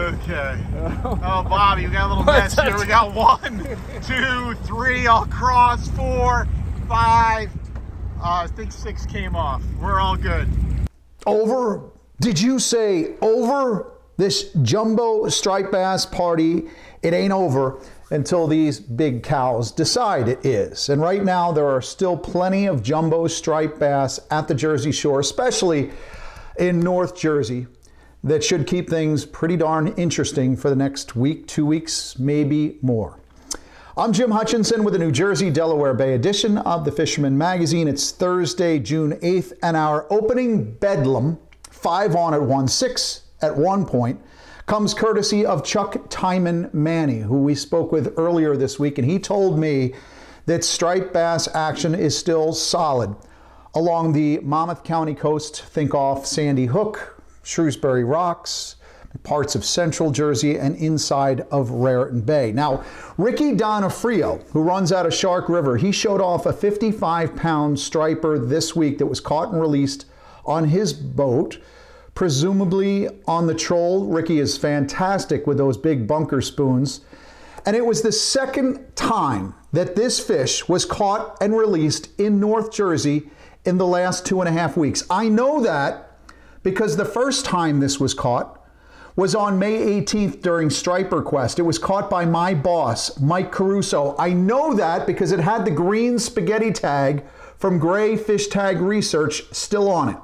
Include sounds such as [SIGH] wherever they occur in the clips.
Okay. [LAUGHS] Oh, Bobby, we got a little mess here. We got one, [LAUGHS] two, three, all cross, four, five. Uh, I think six came off. We're all good. Over? Did you say over this jumbo striped bass party? It ain't over until these big cows decide it is. And right now, there are still plenty of jumbo striped bass at the Jersey Shore, especially in North Jersey, that should keep things pretty darn interesting for the next week, two weeks, maybe more. I'm Jim Hutchinson with the New Jersey Delaware Bay edition of the Fisherman Magazine. It's Thursday, June 8th, and our opening bedlam, five on at one, six at one point, comes courtesy of Chuck Timon Manny, who we spoke with earlier this week, and he told me that striped bass action is still solid along the Monmouth County coast. Think off Sandy Hook, Shrewsbury Rocks, parts of central Jersey, and inside of Raritan Bay. Now, Ricky Donofrio, who runs out of Shark River, he showed off a 55 pound striper this week that was caught and released on his boat presumably on the troll. Ricky is fantastic with those big bunker spoons. And it was the second time that this fish was caught and released in North Jersey in the last two and a half weeks. I know that because the first time this was caught was on May 18th during Striper Quest. It was caught by my boss, Mike Caruso. I know that because it had the green spaghetti tag from Gray Fish Tag Research still on it.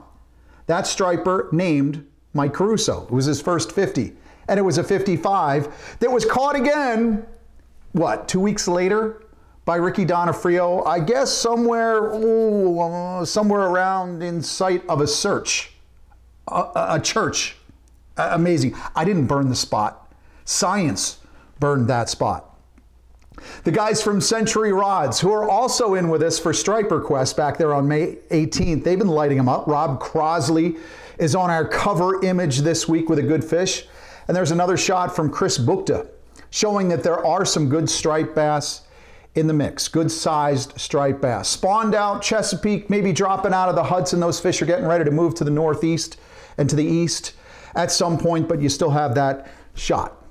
That striper named Mike Caruso. It was his first 50. And it was a 55 that was caught again, what, two weeks later by Ricky Donofrio, I guess somewhere, ooh, uh, somewhere around in sight of a search, a, a church. Amazing. I didn't burn the spot. Science burned that spot. The guys from Century Rods, who are also in with us for Striper Quest back there on May 18th, they've been lighting them up. Rob Crosley is on our cover image this week with a good fish. And there's another shot from Chris Bukta showing that there are some good striped bass in the mix, good sized striped bass. Spawned out, Chesapeake, maybe dropping out of the Hudson. Those fish are getting ready to move to the northeast and to the east at some point, but you still have that shot.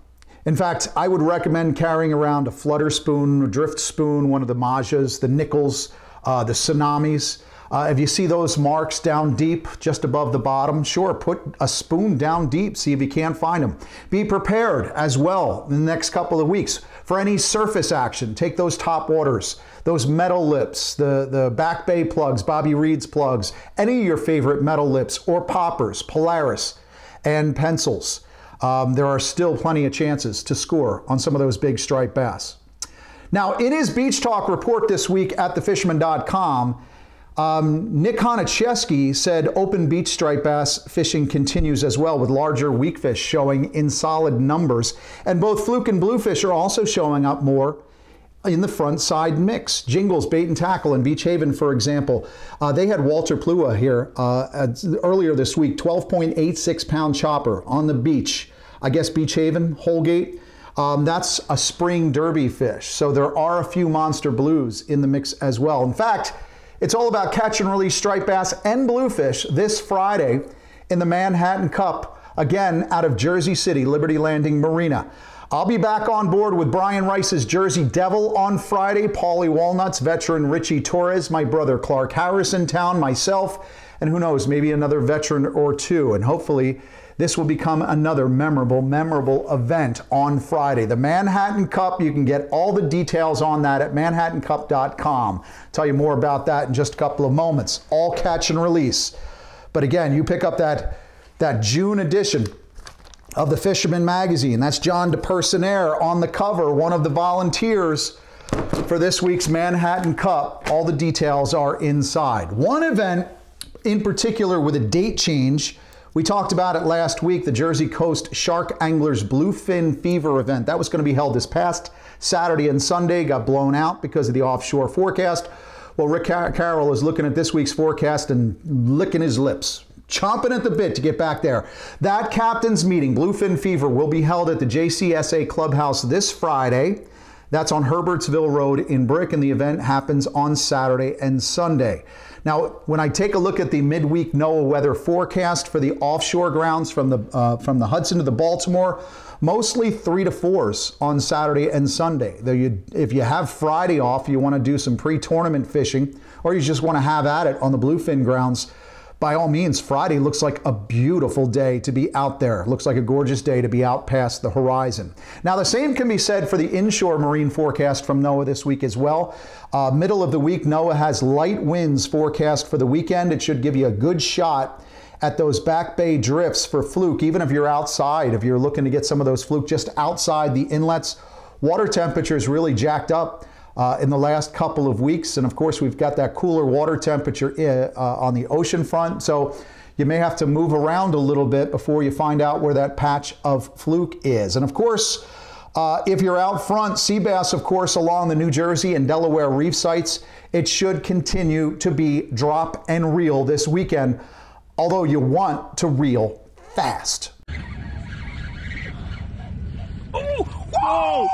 In fact, I would recommend carrying around a flutter spoon, a drift spoon, one of the Majas, the nickels, uh, the Tsunamis. Uh, if you see those marks down deep, just above the bottom, sure, put a spoon down deep, see if you can't find them. Be prepared as well in the next couple of weeks for any surface action. Take those top waters, those metal lips, the, the Back Bay plugs, Bobby Reed's plugs, any of your favorite metal lips or poppers, Polaris, and pencils um, there are still plenty of chances to score on some of those big striped bass. Now, in his Beach Talk report this week at thefisherman.com, um, Nick Honachefsky said open beach striped bass fishing continues as well, with larger weak fish showing in solid numbers. And both fluke and bluefish are also showing up more in the front side mix. Jingles, Bait and Tackle, and Beach Haven, for example, uh, they had Walter Plua here uh, earlier this week, 12.86 pound chopper on the beach. I guess Beach Haven, Holgate. Um, that's a spring derby fish. So there are a few monster blues in the mix as well. In fact, it's all about catch and release striped bass and bluefish this Friday in the Manhattan Cup, again out of Jersey City, Liberty Landing Marina. I'll be back on board with Brian Rice's Jersey Devil on Friday, Paulie Walnuts, veteran Richie Torres, my brother Clark Harrison Town, myself, and who knows, maybe another veteran or two. And hopefully, this will become another memorable, memorable event on Friday. The Manhattan Cup, you can get all the details on that at manhattancup.com. Tell you more about that in just a couple of moments. All catch and release. But again, you pick up that, that June edition of the Fisherman Magazine. That's John DePersenaire on the cover, one of the volunteers for this week's Manhattan Cup. All the details are inside. One event in particular with a date change. We talked about it last week, the Jersey Coast Shark Anglers Bluefin Fever event. That was going to be held this past Saturday and Sunday, got blown out because of the offshore forecast. Well, Rick Carroll is looking at this week's forecast and licking his lips chomping at the bit to get back there. That captain's meeting, Bluefin Fever, will be held at the JCSA Clubhouse this Friday. That's on Herbertsville Road in Brick, and the event happens on Saturday and Sunday. Now, when I take a look at the midweek NOAA weather forecast for the offshore grounds from the uh, from the Hudson to the Baltimore, mostly three to fours on Saturday and Sunday. Though you, if you have Friday off, you want to do some pre-tournament fishing, or you just want to have at it on the Bluefin grounds by all means, Friday looks like a beautiful day to be out there. Looks like a gorgeous day to be out past the horizon. Now, the same can be said for the inshore marine forecast from NOAA this week as well. Uh, middle of the week, NOAA has light winds forecast for the weekend. It should give you a good shot at those back bay drifts for fluke, even if you're outside, if you're looking to get some of those fluke just outside the inlets. Water temperature is really jacked up uh, in the last couple of weeks. And of course, we've got that cooler water temperature uh, uh, on the ocean front. So you may have to move around a little bit before you find out where that patch of fluke is. And of course, uh, if you're out front, sea bass, of course, along the New Jersey and Delaware reef sites, it should continue to be drop and reel this weekend, although you want to reel fast. Ooh, whoa!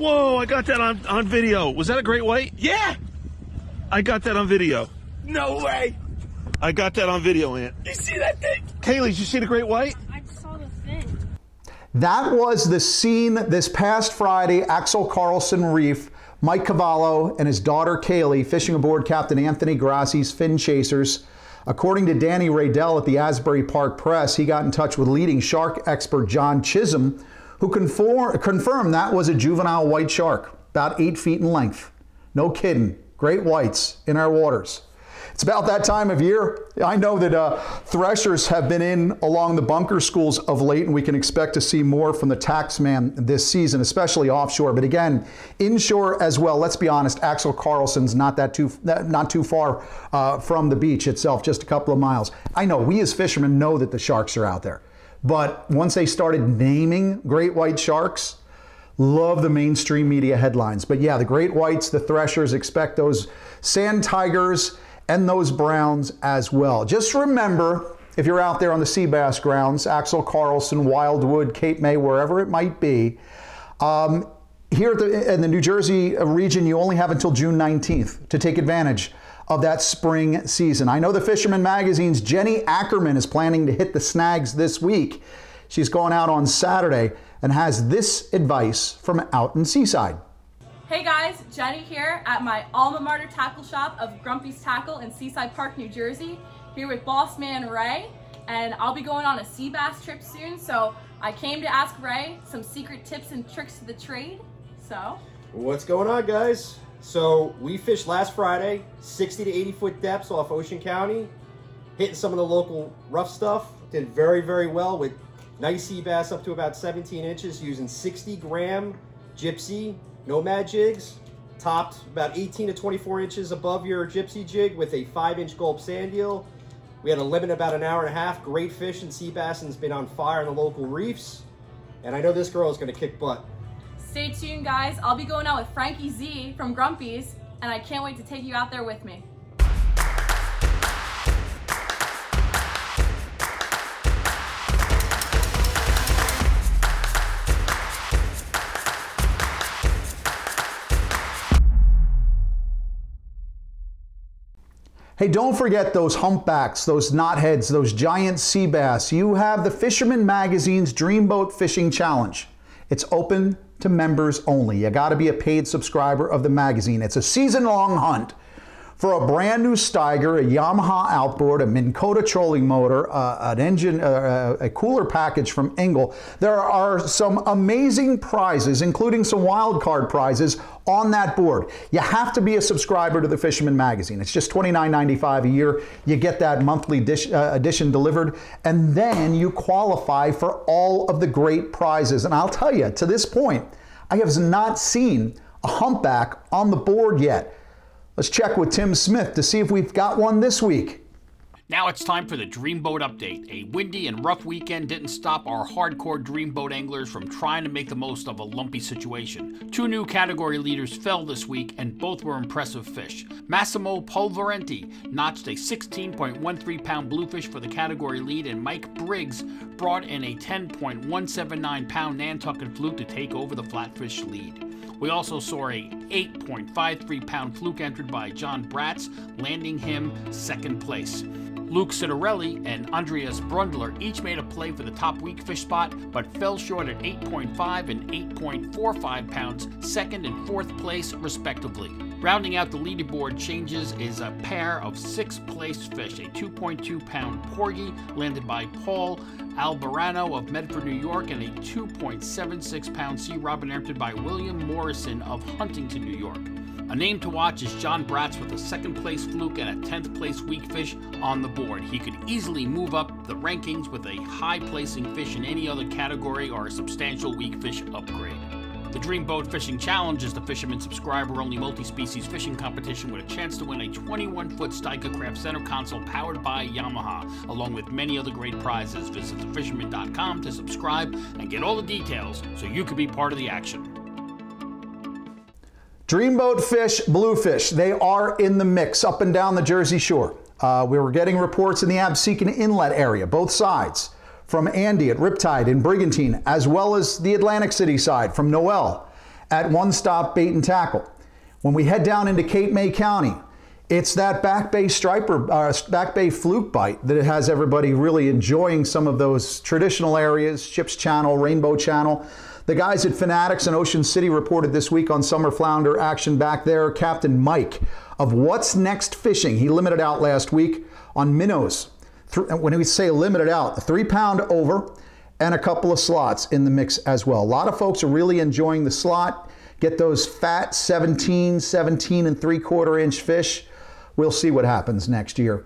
Whoa, I got that on, on video. Was that a great white? Yeah. I got that on video. No way. I got that on video, Ant. You see that thing? Kaylee, did you see the great white? I saw the fin. That was the scene this past Friday, Axel Carlson Reef. Mike Cavallo and his daughter Kaylee fishing aboard Captain Anthony Grassi's Fin Chasers. According to Danny Radel at the Asbury Park Press, he got in touch with leading shark expert John Chisholm, who conform, confirmed that was a juvenile white shark, about eight feet in length. No kidding. Great whites in our waters. It's about that time of year. I know that uh, threshers have been in along the bunker schools of late, and we can expect to see more from the taxman this season, especially offshore. But again, inshore as well. Let's be honest, Axel Carlson's not that too not too far uh, from the beach itself, just a couple of miles. I know we as fishermen know that the sharks are out there. But once they started naming great white sharks, love the mainstream media headlines. But yeah, the great whites, the threshers, expect those sand tigers and those browns as well. Just remember, if you're out there on the sea bass grounds, Axel Carlson, Wildwood, Cape May, wherever it might be, um, here the, in the New Jersey region, you only have until June 19th to take advantage of that spring season. I know the Fisherman Magazine's Jenny Ackerman is planning to hit the snags this week. She's going out on Saturday and has this advice from out in Seaside. Hey guys, Jenny here at my alma mater tackle shop of Grumpy's Tackle in Seaside Park, New Jersey, here with boss man Ray, and I'll be going on a sea bass trip soon, so I came to ask Ray some secret tips and tricks to the trade. So, what's going on, guys? So we fished last Friday, 60 to 80 foot depths off Ocean County, hitting some of the local rough stuff. Did very, very well with nice sea bass up to about 17 inches using 60 gram gypsy nomad jigs, topped about 18 to 24 inches above your gypsy jig with a 5 inch gulp sand eel. We had a limit about an hour and a half. Great fish and sea bass has been on fire in the local reefs. And I know this girl is going to kick butt. Stay tuned, guys. I'll be going out with Frankie Z from Grumpy's, and I can't wait to take you out there with me. Hey, don't forget those humpbacks, those knotheads, those giant sea bass. You have the Fisherman Magazine's Dreamboat Fishing Challenge. It's open to members only. You got to be a paid subscriber of the magazine. It's a season long hunt for a brand new Steiger, a Yamaha outboard, a Minn Kota trolling motor, uh, an engine, uh, a cooler package from Engel. There are some amazing prizes, including some wild card prizes on that board. You have to be a subscriber to the Fisherman Magazine. It's just $29.95 a year. You get that monthly dish, uh, edition delivered, and then you qualify for all of the great prizes. And I'll tell you, to this point, I have not seen a humpback on the board yet. Let's check with Tim Smith to see if we've got one this week. Now it's time for the Dreamboat Update. A windy and rough weekend didn't stop our hardcore Dreamboat anglers from trying to make the most of a lumpy situation. Two new category leaders fell this week, and both were impressive fish. Massimo Polverenti notched a 16.13 pound bluefish for the category lead, and Mike Briggs brought in a 10.179 pound Nantucket fluke to take over the flatfish lead. We also saw a 8.53 pound fluke entered by John Bratz, landing him second place. Luke Citarelli and Andreas Brundler each made a play for the top weak fish spot, but fell short at 8.5 and 8.45 pounds, second and fourth place, respectively. Rounding out the leaderboard changes is a pair of sixth place fish, a 2.2 pound porgy landed by Paul Alberano of Medford, New York, and a 2.76 pound sea robin entered by William Morrison of Huntington, New York. A name to watch is John Bratz with a second place fluke and a 10th place weak fish on the board. He could easily move up the rankings with a high placing fish in any other category or a substantial weak fish upgrade. The Dream Boat Fishing Challenge is the fisherman subscriber only multi species fishing competition with a chance to win a 21 foot Craft center console powered by Yamaha, along with many other great prizes. Visit thefisherman.com to subscribe and get all the details so you can be part of the action. Dreamboat fish, bluefish, they are in the mix up and down the Jersey Shore. Uh, we were getting reports in the Absecon Inlet area, both sides, from Andy at Riptide in Brigantine, as well as the Atlantic City side from Noel at One Stop Bait and Tackle. When we head down into Cape May County, it's that back bay striper, uh, back bay fluke bite that has everybody really enjoying some of those traditional areas, Chips Channel, Rainbow Channel. The guys at Fin-Atics in Ocean City reported this week on summer flounder action back there. Captain Mike of What's Next Fishing, he limited out last week on minnows. When we say limited out, three pound over and a couple of slots in the mix as well. A lot of folks are really enjoying the slot. Get those fat 17, 17 and three quarter inch fish. We'll see what happens next year.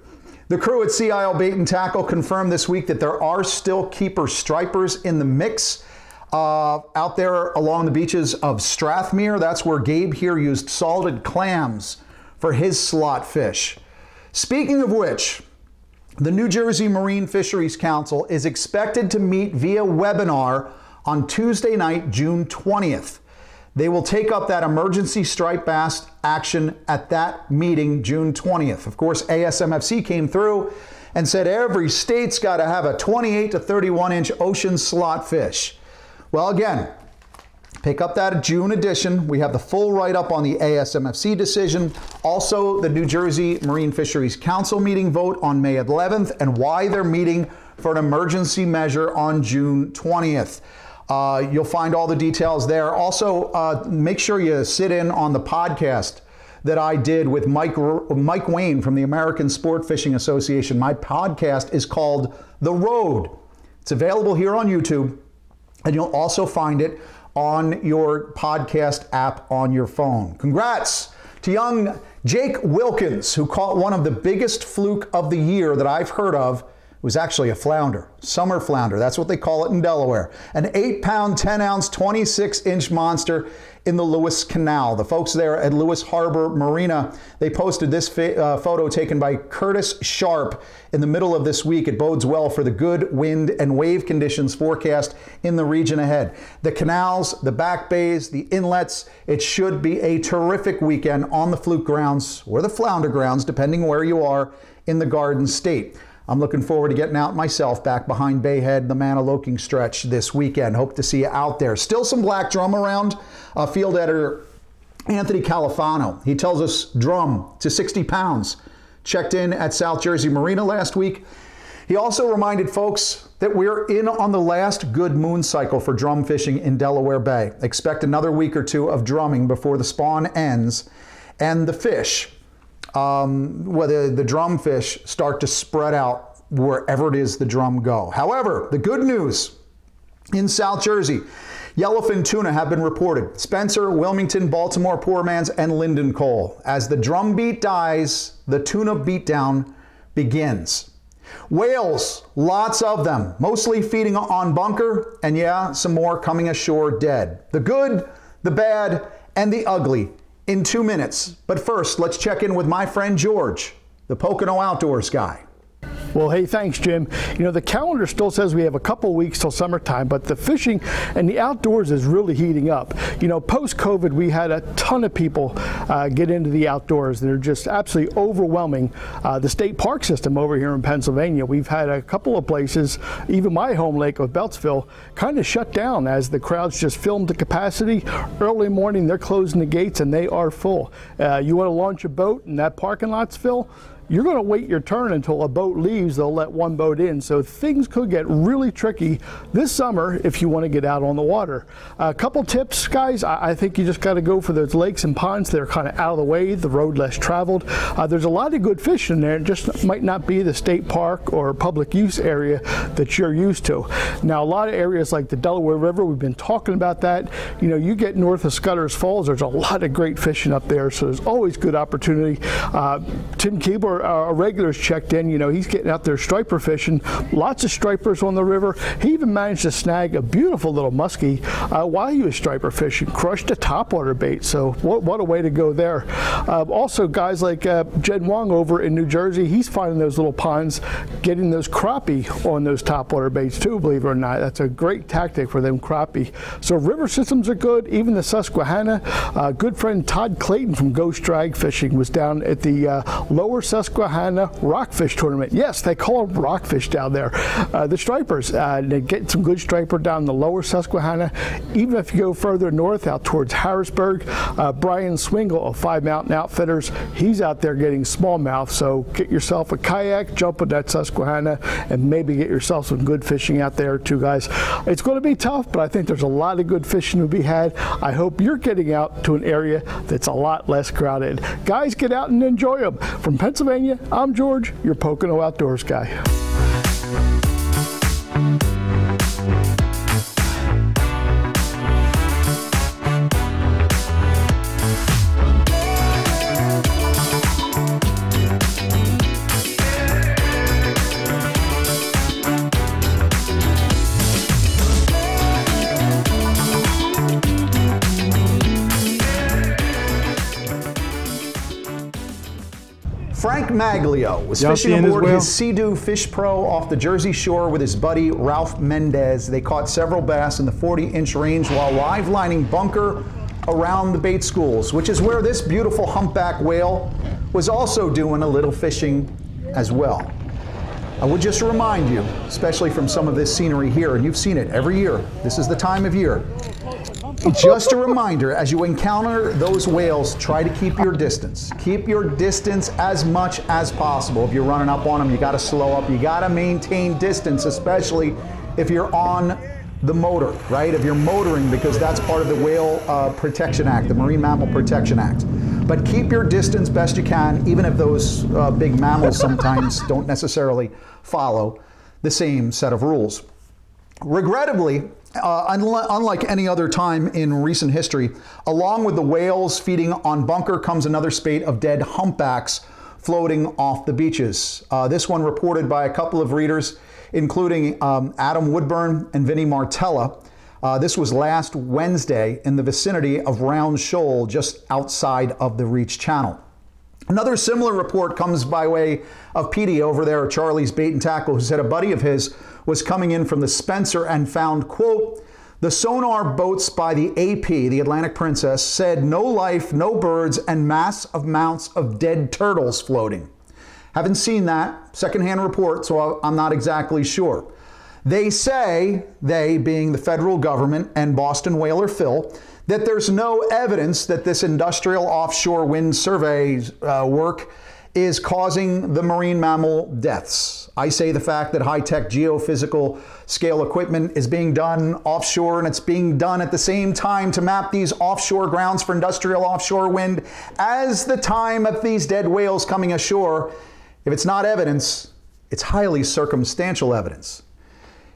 The crew at Isle Bait and Tackle confirmed this week that there are still keeper stripers in the mix uh, out there along the beaches of Strathmere. That's where Gabe here used salted clams for his slot fish. Speaking of which, the New Jersey Marine Fisheries Council is expected to meet via webinar on Tuesday night, June 20th. They will take up that emergency striped bass action at that meeting, June 20th. Of course, ASMFC came through and said every state's got to have a 28 to 31 inch ocean slot fish. Well, again, pick up that June edition. We have the full write up on the ASMFC decision, also the New Jersey Marine Fisheries Council meeting vote on May 11th, and why they're meeting for an emergency measure on June 20th. Uh, you'll find all the details there. Also, uh, make sure you sit in on the podcast that I did with Mike, Mike Waine from the American Sport Fishing Association. My podcast is called The Road. It's available here on YouTube. And you'll also find it on your podcast app on your phone. Congrats to young Jake Wilkins, who caught one of the biggest fluke of the year that I've heard of was actually a flounder, summer flounder. That's what they call it in Delaware. An 8 pound, 10 ounce, 26 inch monster in the Lewes Canal. The folks there at Lewes Harbor Marina, they posted this uh, photo taken by Curtis Sharp in the middle of this week. It bodes well for the good wind and wave conditions forecast in the region ahead. The canals, the back bays, the inlets, it should be a terrific weekend on the fluke grounds or the flounder grounds, depending where you are in the Garden State. I'm looking forward to getting out myself back behind Bayhead, the Manahawkin stretch this weekend. Hope to see you out there. Still some black drum around. Uh, field editor Anthony Califano. He tells us drum to 60 pounds. Checked in at South Jersey Marina last week. He also reminded folks that we're in on the last good moon cycle for drum fishing in Delaware Bay. Expect another week or two of drumming before the spawn ends. And the fish, um, whether the drumfish start to spread out wherever it is the drum go. However, the good news in South Jersey, yellowfin tuna have been reported. Spencer, Wilmington, Baltimore, Poor Man's, and Lindenkohl. As the drum beat dies, the tuna beatdown begins. Whales, lots of them, mostly feeding on bunker, and yeah, some more coming ashore dead. The good, the bad, and the ugly in two minutes. But first, let's check in with my friend George, the Pocono Outdoors guy. Well, hey, thanks, Jim. You know, the calendar still says we have a couple weeks till summertime, but the fishing and the outdoors is really heating up. You know, post COVID, we had a ton of people uh, get into the outdoors. They're just absolutely overwhelming uh, the state park system over here in Pennsylvania. We've had a couple of places, even my home lake of Beltzville, kind of shut down as the crowds just filled the capacity. Early morning, they're closing the gates and they are full. Uh, you want to launch a boat and that parking lot's full? You're going to wait your turn until a boat leaves. They'll let one boat in. So things could get really tricky this summer if you want to get out on the water. A couple tips, guys. I, think you just got to go for those lakes and ponds that are kind of out of the way, the road less traveled. Uh, there's a lot of good fish in there. It just might not be the state park or public use area that you're used to. Now, a lot of areas like the Delaware River, we've been talking about that. You know, you get north of Scudder's Falls, there's a lot of great fishing up there. So there's always good opportunity. Uh, Tim Keebler our, our regulars checked in. You know, he's getting out there striper fishing. Lots of stripers on the river. He even managed to snag a beautiful little muskie uh, while he was striper fishing. Crushed a topwater bait. So what, what a way to go there. Uh, also, guys like uh, Jed Wong over in New Jersey, he's finding those little ponds, getting those crappie on those topwater baits too. Believe it or not, that's a great tactic for them crappie. So river systems are good. Even the Susquehanna. Uh, good friend Todd Clayton from Ghost Drag Fishing was down at the uh, lower Susquehanna Susquehanna Rockfish Tournament. Yes, they call them rockfish down there. Uh, the stripers, uh, they get some good striper down the lower Susquehanna. Even if you go further north out towards Harrisburg, uh, Brian Swingle of Five Mountain Outfitters, he's out there getting smallmouth. So get yourself a kayak, jump on that Susquehanna, and maybe get yourself some good fishing out there too, guys. It's going to be tough, but I think there's a lot of good fishing to be had. I hope you're getting out to an area that's a lot less crowded. Guys, get out and enjoy them. From Pennsylvania, Pennsylvania, I'm George, your Pocono Outdoors guy. Maglio was fishing aboard his Sea-Doo Fish Pro off the Jersey Shore with his buddy Ralph Mendez. They caught several bass in the 40-inch range while live lining bunker around the bait schools, which is where this beautiful humpback whale was also doing a little fishing as well. I would just remind you, especially from some of this scenery here, and you've seen it every year, this is the time of year, just a reminder as you encounter those whales, try to keep your distance. Keep your distance as much as possible. If you're running up on them, you got to slow up. You got to maintain distance, especially if you're on the motor, right? If you're motoring, because that's part of the Whale uh, Protection Act, the Marine Mammal Protection Act. But keep your distance best you can, even if those uh, big mammals sometimes don't necessarily follow the same set of rules. Regrettably, uh, unlike any other time in recent history, along with the whales feeding on bunker comes another spate of dead humpbacks floating off the beaches. Uh, this one reported by a couple of readers, including um, Adam Woodburn and Vinnie Martella. Uh, this was last Wednesday in the vicinity of Round Shoal, just outside of the Reach Channel. Another similar report comes by way of Petey over there Charlie's Bait and Tackle, who said a buddy of his was coming in from the Spencer and found, quote, the sonar boats by the AP, the Atlantic Princess, said no life, no birds, and mass of mounts of dead turtles floating. Haven't seen that, secondhand report, so I'm not exactly sure. They say, they being the federal government and Boston whaler Phil, that there's no evidence that this industrial offshore wind survey uh, work is causing the marine mammal deaths. I say the fact that high tech geophysical scale equipment is being done offshore and it's being done at the same time to map these offshore grounds for industrial offshore wind as the time of these dead whales coming ashore. If it's not evidence, it's highly circumstantial evidence.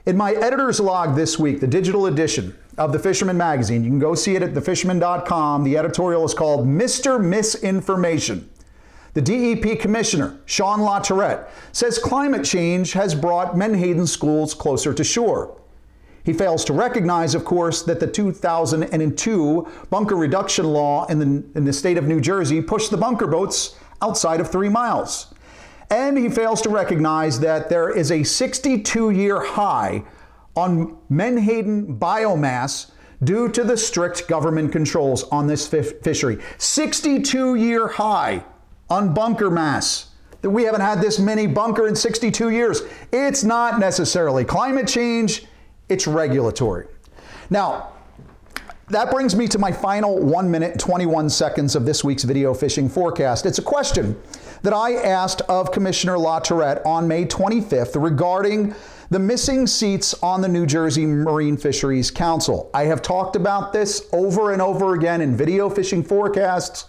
In my editor's log this week, the digital edition of the Fisherman magazine, you can go see it at thefisherman.com. The editorial is called Mr. Misinformation. The DEP Commissioner, Shawn LaTourette, says climate change has brought Menhaden schools closer to shore. He fails to recognize, of course, that the 2002 bunker reduction law in the, in the state of New Jersey pushed the bunker boats outside of three miles. And he fails to recognize that there is a 62 year high on Menhaden biomass due to the strict government controls on this fishery. 62 year high on bunker mass. That we haven't had this many bunker in 62 years. It's not necessarily climate change, it's regulatory. Now, that brings me to my final 1 minute 21 seconds of this week's video fishing forecast. It's a question that I asked of Commissioner LaTourette on May 25th regarding the missing seats on the New Jersey Marine Fisheries Council. I have talked about this over and over again in video fishing forecasts.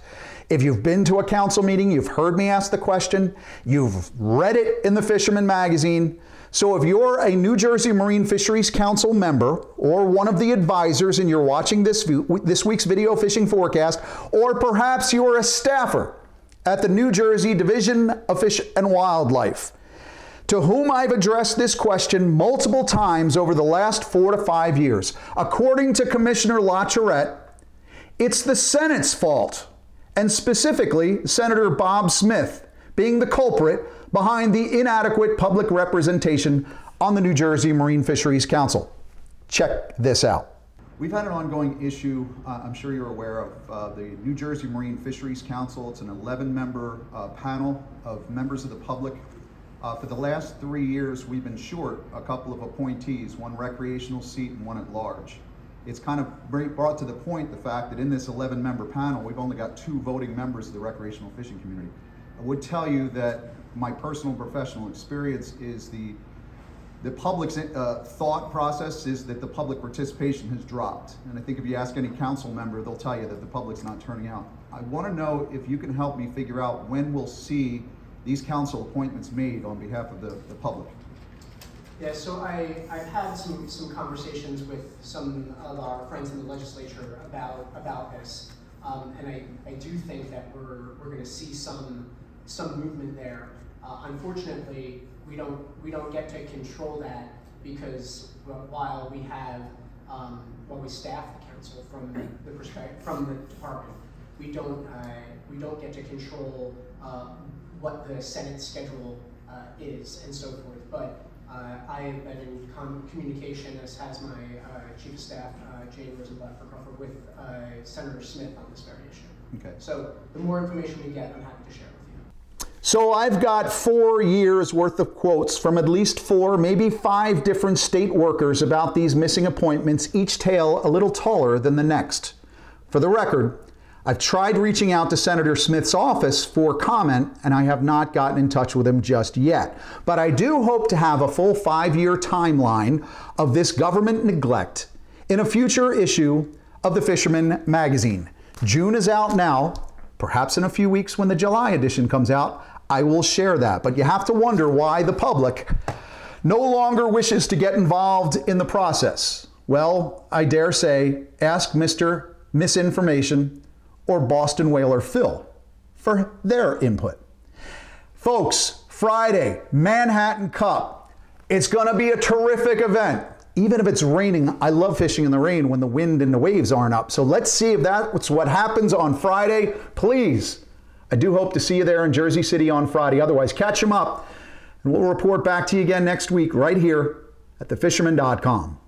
If you've been to a council meeting, you've heard me ask the question, you've read it in the Fisherman magazine. So if you're a New Jersey Marine Fisheries Council member or one of the advisors and you're watching this, this week's video fishing forecast, or perhaps you're a staffer at the New Jersey Division of Fish and Wildlife, to whom I've addressed this question multiple times over the last four to five years. According to Commissioner LaTourette, it's the Senate's fault, and specifically Senator Bob Smith being the culprit behind the inadequate public representation on the New Jersey Marine Fisheries Council. Check this out. We've had an ongoing issue, uh, I'm sure you're aware of, uh, the New Jersey Marine Fisheries Council. It's an 11 member uh, panel of members of the public. Uh, for the last three years, we've been short a couple of appointees, one recreational seat and one at large. It's kind of brought to the point the fact that in this 11 member panel, we've only got two voting members of the recreational fishing community. I would tell you that my personal professional experience is the the public's uh, thought process is that the public participation has dropped. And I think if you ask any council member, they'll tell you that the public's not turning out. I want to know if you can help me figure out when we'll see these council appointments made on behalf of the, the public. Yeah, so I, I've had some, some conversations with some of our friends in the legislature about, about this. Um, and I, I do think that we're, we're going to see some, some movement there. Uh, unfortunately, we don't we don't get to control that because while we have um, while we staff the council from the perspective from the department, we don't uh, we don't get to control uh, what the Senate schedule uh, is and so forth. But Uh, I have been in communication, as has my uh, chief of staff uh, Jane Rosenblatt for Crawford, with uh, Senator Smith on this very issue. Okay. So the more information we get, I'm happy to share. With you. So I've got four years worth of quotes from at least four, maybe five different state workers about these missing appointments, each tale a little taller than the next. For the record, I've tried reaching out to Senator Smith's office for comment, and I have not gotten in touch with him just yet. But I do hope to have a full five year timeline of this government neglect in a future issue of the Fisherman magazine. June is out now. Perhaps in a few weeks when the July edition comes out, I will share that. But you have to wonder why the public no longer wishes to get involved in the process. Well, I dare say, ask Mr. Misinformation or Boston Whaler Phil for their input. Folks, Friday, Manhattan Cup. It's going to be a terrific event. Even if it's raining, I love fishing in the rain when the wind and the waves aren't up. So let's see if that's what happens on Friday. Please I do hope to see you there in Jersey City on Friday. Otherwise, catch them up, and we'll report back to you again next week right here at thefisherman.com.